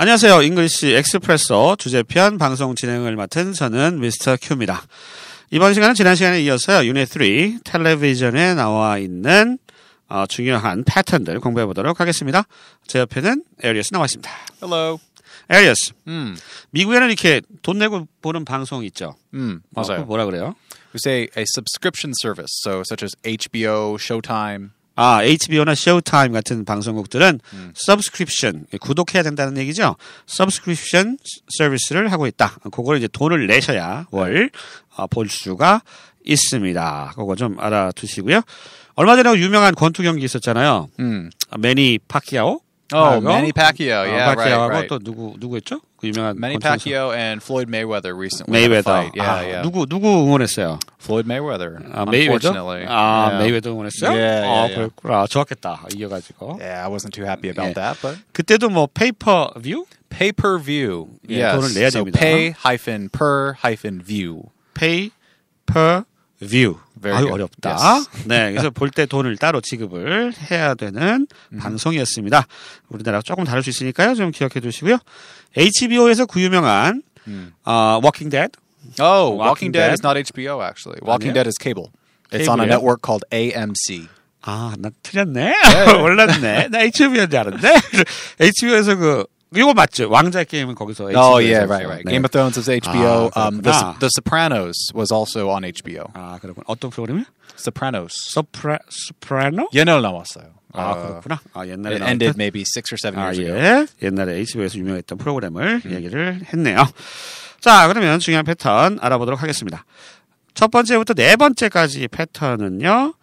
안녕하세요. English Expresso 주제편 방송 진행을 맡은 저는 Mr. Q입니다. 이번 시간은 지난 시간에 이어서요. 유닛 3 텔레비전에 나와 있는 어, 중요한 패턴들 공부해 보도록 하겠습니다. 제 옆에는 에리어스 나와 있습니다. Hello. 에리어스. 음. 미국에는 이렇게 돈 내고 보는 방송 있죠. 음. 어, 맞아요. 뭐라 그래요? We say a subscription service, so such as HBO, Showtime. 아, HBO나 쇼타임 같은 방송국들은 subscription 구독해야 된다는 얘기죠. subscription 서비스를 하고 있다. 그걸 이제 돈을 내셔야 월 어, 볼 수가 있습니다. 그거 좀 알아두시고요. 얼마 전에 유명한 권투 경기 있었잖아요. Mm. 매니 파키아오. Oh, Manny Pacquiao. 어, Yeah, right, 파키아오하고 right. 또 누구 누구였죠? 그 유명한 Manny 권투 선수. Pacquiao and Floyd Mayweather recently. fight. Yeah, 아, yeah. 누구 누구 응원했어요? Floyd Mayweather. 아, 메이웨더? unfortunately. 아, yeah. 메이웨더 응원했어요? Yeah, 아, yeah, yeah. 그랬구나. 좋았겠다. 이겨 가지고. Yeah, I wasn't too happy about Yeah. that, but 그때도 뭐 페이퍼 뷰? pay per view. 예, yes. 돈을 내야 so 됩니다. pay hyphen per hyphen view. pay per view. Very 아유 good. 어렵다. Yes. 네, 그래서 볼 때 돈을 따로 지급을 해야 되는 방송이었습니다. 우리나라가 조금 다를 수 있으니까요. 좀 기억해 두시고요. HBO에서 그 유명한 어, Walking Dead. Oh, Walking Walking, Dead, Dead? is not HBO actually. Walking 아니에요? Dead is cable. It's on a Cable이요? network called AMC. 아, 나 틀렸네. 몰랐네. 나 HBO인 줄 알았네. HBO에서 그 이거 맞죠? 왕자 게임은 거기서 Oh HBO 에서 yeah, 했어요. right, right. 네. Game of Thrones is HBO. Ah, um, the, 그렇구나. the Sopranos was also on HBO. 아, 그렇군. 어떤 프로그램이요? Sopranos. 소프라 소프라노? 옛날 나왔어요. 아, Uh, 그렇구나. 아, 옛날에 it 나왔던 ended maybe six or seven 아, years ago. 예. 옛날에 HBO에서 유명했던 프로그램을 얘기를 했네요. 자, 그러면 중요한 패턴 알아보도록 하겠습니다. 첫 번째부터 네 번째까지 패턴은요.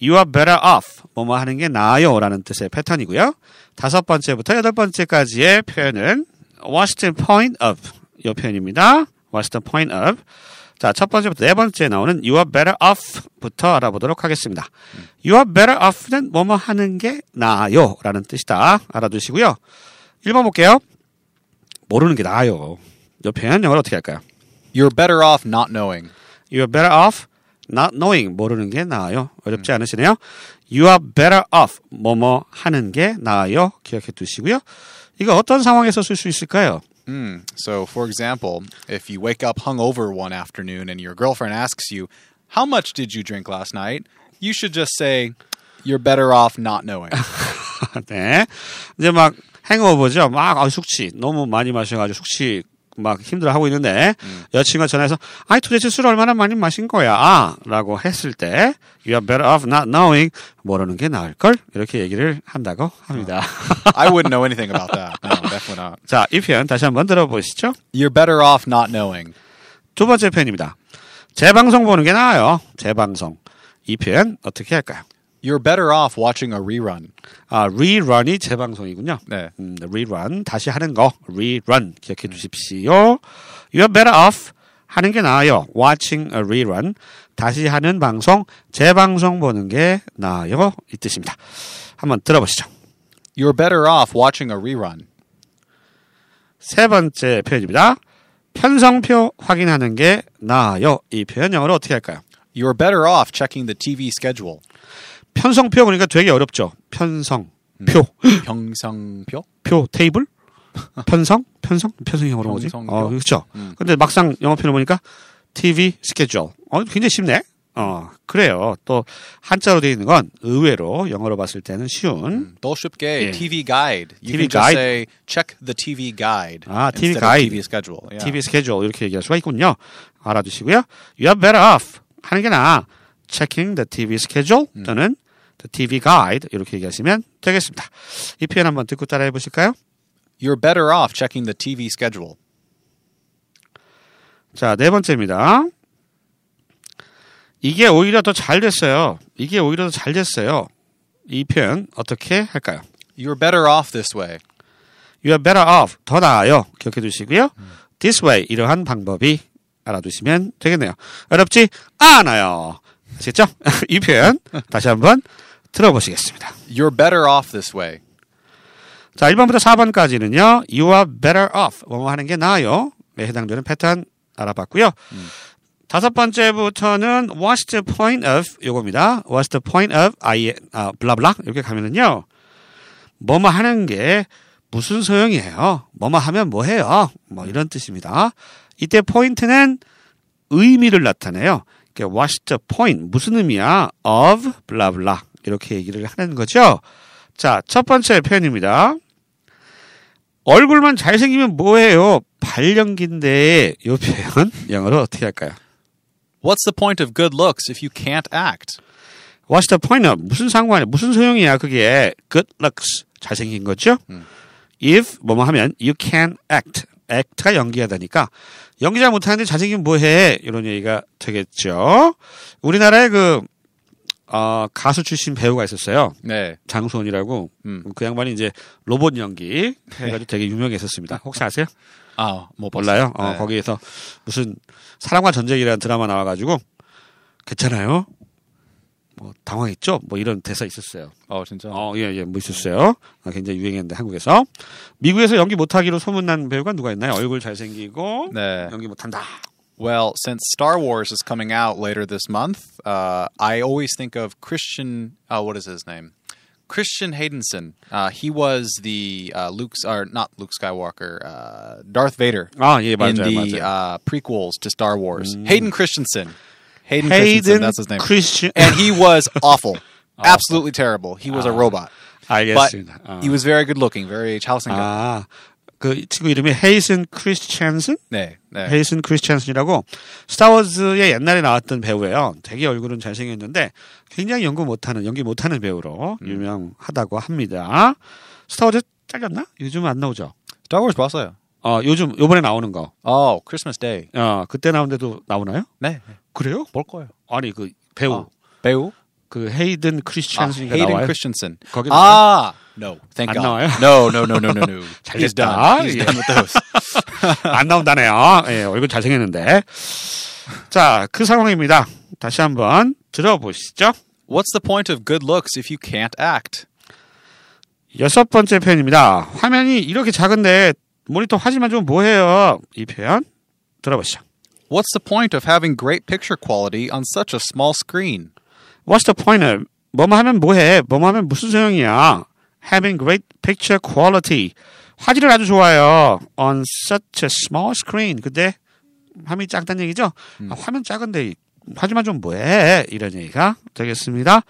You are better off. 뭐뭐 하는 게 나아요. 라는 뜻의 패턴이고요. 다섯 번째부터 여덟 번째까지의 표현은 What's the point of? 이 표현입니다. What's the point of? 자, 첫 번째부터 네 번째 나오는 You are better off부터 알아보도록 하겠습니다. You are better off는 뭐뭐 하는 게 나아요. 라는 뜻이다. 알아두시고요. 1번 볼게요. 모르는 게 나아요. 이 표현 영어로 어떻게 할까요? You're better off not knowing. You are better off not knowing. 모르는 게 나아요. 어렵지 않으시네요. You are better off. 뭐뭐 하는 게 나아요. 기억해 두시고요. 이거 어떤 상황에서 쓸 수 있을까요? Mm. So, for example, if you wake up hungover one afternoon and your girlfriend asks you, "How much did you drink last night?" You should just say, "You're better off not knowing." 네. 이제 막 행오버죠. 막 아, 숙취 너무 많이 마셔가지고 숙취 막 힘들어하고 있는데 여친과 전화해서 아니 도대체 술 얼마나 많이 마신 거야? 아, 라고 했을 때 You are better off not knowing 모르는 게 나을 걸 이렇게 얘기를 한다고 합니다. I wouldn't know anything about that. No, definitely not. 자, 이 표현 다시 한번 들어보시죠. You're better off not knowing. 두 번째 표현입니다. 재방송 보는 게 나아요. 재방송. 이 표현 어떻게 할까요? You're better off watching a rerun. 아, rerun이 재방송이군요. 네. 음, rerun 다시 하는 거 rerun 기억해 두십시오. You're better off 하는 게 나아요. Watching a rerun 다시 하는 방송 재방송 보는 게 나아요. 이 뜻입니다. 한번 들어보시죠. You're better off watching a rerun. 세 번째 표현입니다. 편성표 확인하는 게 나아요. 이 표현 영어로 어떻게 할까요? You're better off checking the TV schedule. 편성표 그러니까 되게 어렵죠. 편성표 평상표? 표 테이블 편성 편성 편성이 뭐지? 편성표? 어 그렇죠. 근데 막상 영어 표현 보니까 TV 스케줄 어 굉장히 쉽네. 어 그래요. 또 한자로 되어 있는 건 의외로 영어로 봤을 때는 쉬운 더 쉽게 예. TV guide. You TV guide? say check the TV guide. 아, TV guide. TV schedule. Yeah. TV 스케줄 이렇게 얘기할 수가 있군요. 알아두시고요. You are better off 하는 게 나아. Checking the TV schedule 또는 the TV guide 이렇게 얘기하시면 되겠습니다. 이 표현 한번 듣고 따라해 보실까요? You're better off checking the TV schedule. 자, 네 번째입니다. 이게 오히려 더 잘 됐어요. 이게 오히려 더 잘 됐어요. 이 표현 어떻게 할까요? You're better off this way. You are better off. 더 나아요. 기억해 두시고요. This way. 이러한 방법이 알아두시면 되겠네요. 어렵지 않아요. 아시겠죠? 이 표현 다시 한번 들어보시겠습니다. You're better off this way. 자, 1번부터 4번까지는요. You are better off. 뭐뭐 하는 게 나아요. 에 해당되는 패턴 알아봤고요. 다섯 번째부터는 What's the point of 요겁니다. What's the point of I 아 블라블라 이렇게 가면은요. 뭐뭐 하는 게 무슨 소용이에요? 뭐뭐 하면 뭐 해요? 뭐 이런 뜻입니다. 이때 포인트는 의미를 나타내요. 그러니까 What's the point? 무슨 의미야? Of blah blah 이렇게 얘기를 하는 거죠. 자, 첫 번째 표현입니다. 얼굴만 잘생기면 뭐해요? 발연기인데 이 표현 영어로 어떻게 할까요? What's the point of good looks if you can't act? What's the point of? 무슨 상관이야? 무슨 소용이야? 그게 good looks 잘생긴 거죠? If 뭐뭐 하면 you can act. Act가 연기하다니까 연기 잘 못하는데 잘생기면 뭐해? 이런 얘기가 되겠죠. 우리나라에 그 어, 가수 출신 배우가 있었어요. 네. 장수원이라고. 음. 그 양반이 이제 로봇 연기 해가지고 되게 유명했었습니다. 혹시 아세요? 아, 뭐 몰라요? 어, 네. 거기에서 무슨 사랑과 전쟁이라는 드라마 나와가지고 괜찮아요? 뭐 당황했죠? 뭐 이런 대사 있었어요. 어, 진짜. 어, 예, 예, 뭐 있었어요. 아, 굉장히 유행했는데 한국에서 미국에서 연기 못하기로 소문난 배우가 누가 있나요? 얼굴 잘생기고 네. 연기 못한다. Well, since Star Wars is coming out later this month, uh, I always think of Christian. Uh, what is his name? Christian Haydenson. Uh, he was the uh, Luke's, or not Luke Skywalker, uh, Darth Vader 아, 예, in 맞아요, the 맞아요. uh, prequels to Star Wars. Hayden Christensen. Hayden, Christensen. 헤이든 That's his name. 크리스천. and he was awful, absolutely terrible. He was a robot, but 알겠습니다. 어. he was very good looking, very 잘생겨. 아, 그 친구 이름이 헤이슨 크리스찬슨? 네, 네. 헤이슨 크리스찬슨이라고 스타워즈에 옛날에 나왔던 배우예요. 되게 얼굴은 잘생겼는데 굉장히 연구 못하는 연기 못하는 배우로 유명하다고 합니다. 스타워즈 잘렸나? 요즘 안 나오죠. Star Wars 봤어요. 어 요즘 요번에 나오는 거. Oh, Christmas Day. 어 그때 나온데도 나오나요? 네, 그래요? 볼 거예요. 아니 그 배우 어. 배우? 그 헤이든 아, 크리스찬슨이가 Hayden 나와요. Christensen. 거기 나와요? 아, no, thank 안 God. 나와요? No, no, no, no, no, no. 잘 He's done. He's 예. done with those. 안 나온다네요. 예, 얼굴 잘생겼는데. 자, 그 상황입니다. 다시 한번 들어보시죠. What's the point of good looks if you can't act? 여섯 번째 표현입니다. 화면이 이렇게 작은데 모니터 화질만 좀 뭐해요? 이 표현 들어보시죠. What's the point of having great picture quality on such a small screen? What's the point of 뭐뭐 하면 뭐해? 뭐뭐 하면 무슨 소용이야? Having great picture quality. 화질을 아주 좋아요. On such a small screen. 근데 화면이 작다는 얘기죠? 아, 화면 작은데 화질만 좀 뭐해? 이런 얘기가 되겠습니다.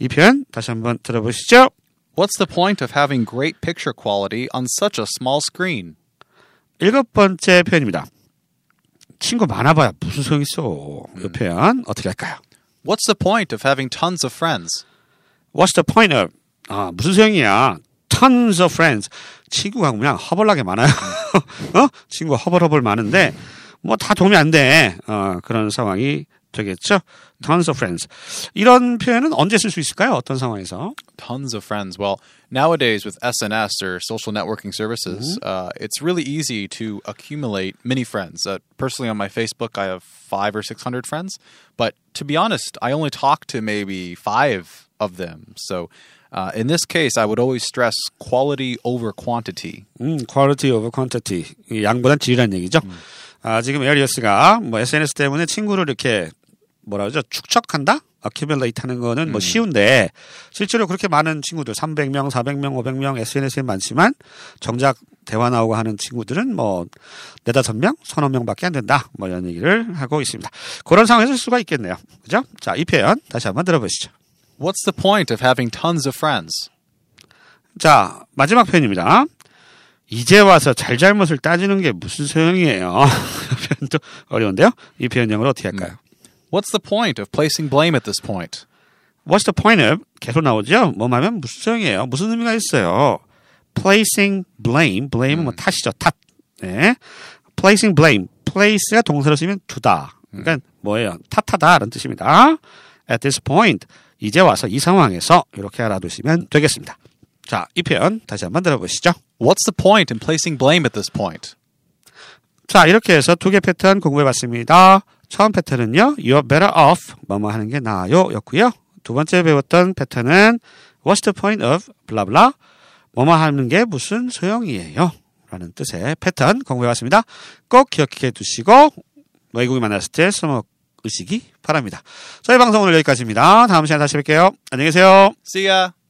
이 표현 다시 한번 들어보시죠. What's the point of having great picture quality on such a small screen? 일곱 번째 표현입니다. 친구 많아봐야 무슨 소용 있어. 이 표현 어떻게 할까요? What's the point of having tons of friends? What's the point of? 아, 무슨 소용이야? Tons of friends. 친구가 그냥 허벌나게 많아요. 어? 친구 허벌허벌 많은데 뭐 다 도움이 안 돼. 어, 그런 상황이 되겠죠. Tons of friends. 이런 표현은 언제 쓸 수 있을까요? 어떤 상황에서? Tons of friends. Well, nowadays with SNS or social networking services, uh, it's really easy to accumulate many friends. Uh, personally, on my Facebook, I have five or six hundred friends. But to be honest, I only talk to maybe five of them. So, uh, in this case, I would always stress quality over quantity. 음, quality over quantity. 이 양보단 질이라는 얘기죠. 아, 지금 에리어스가 뭐 SNS 때문에 친구를 이렇게 뭐라 그러죠? 축적한다? accumulate 하는 거는 뭐 쉬운데 실제로 그렇게 많은 친구들 300명, 400명, 500명 SNS에 많지만 정작 대화 나오고 하는 친구들은 뭐 네다섯 명, 서너 명밖에 안 된다. 뭐 이런 얘기를 하고 있습니다. 그런 상황에서 쓸 수가 있겠네요. 그죠? 자, 이 표현 다시 한번 들어보시죠. What's the point of having tons of friends? 자, 마지막 표현입니다. 이제 와서 잘잘못을 따지는 게 무슨 소용이에요. 표현도 어려운데요. 이 표현 영어로 어떻게 할까요? What's the point of placing blame at this point? What's the point of? 계속 나오죠. 뭐 하면 무슨 소용이에요. 무슨 의미가 있어요. Placing blame. blame은 뭐 탓이죠. 탓. 네. Placing blame. place가 동사로 쓰면 두다. 그러니까 뭐예요? 탓하다라는 뜻입니다. At this point. 이제 와서 이 상황에서 이렇게 알아두시면 되겠습니다. 자, 이 표현 다시 한번 들어보시죠. What's the point in placing blame at this point? 자, 이렇게 해서 두 개 패턴 공부해 봤습니다. 처음 패턴은요, you're better off, 뭐뭐 하는 게 나아요, 였고요. 두 번째 배웠던 패턴은 what's the point of, blah, 뭐뭐 하는 게 무슨 소용이에요. 라는 뜻의 패턴 공부해 봤습니다. 꼭 기억해 두시고, 외국인 만났을 때 써먹으시기 바랍니다. 저희 방송 오늘 여기까지입니다. 다음 시간에 다시 뵐게요. 안녕히 계세요. See ya.